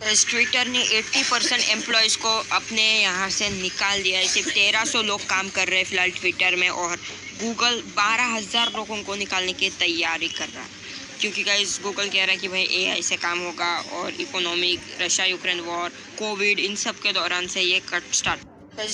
Twitter ने 80 percent employees को अपने यहाँ से निकाल दिया है। सिर्फ़ 1300 लोग काम कर रहे हैं फ़िलहाल ट्विटर में और गूगल 12000 लोगों को निकालने की तैयारी कर रहा है। क्योंकि गाइस गूगल कह रहा है कि भाई एआई से काम होगा और economic Russia Ukraine war Covid इन सब के दौरान से ये कट स्टार्ट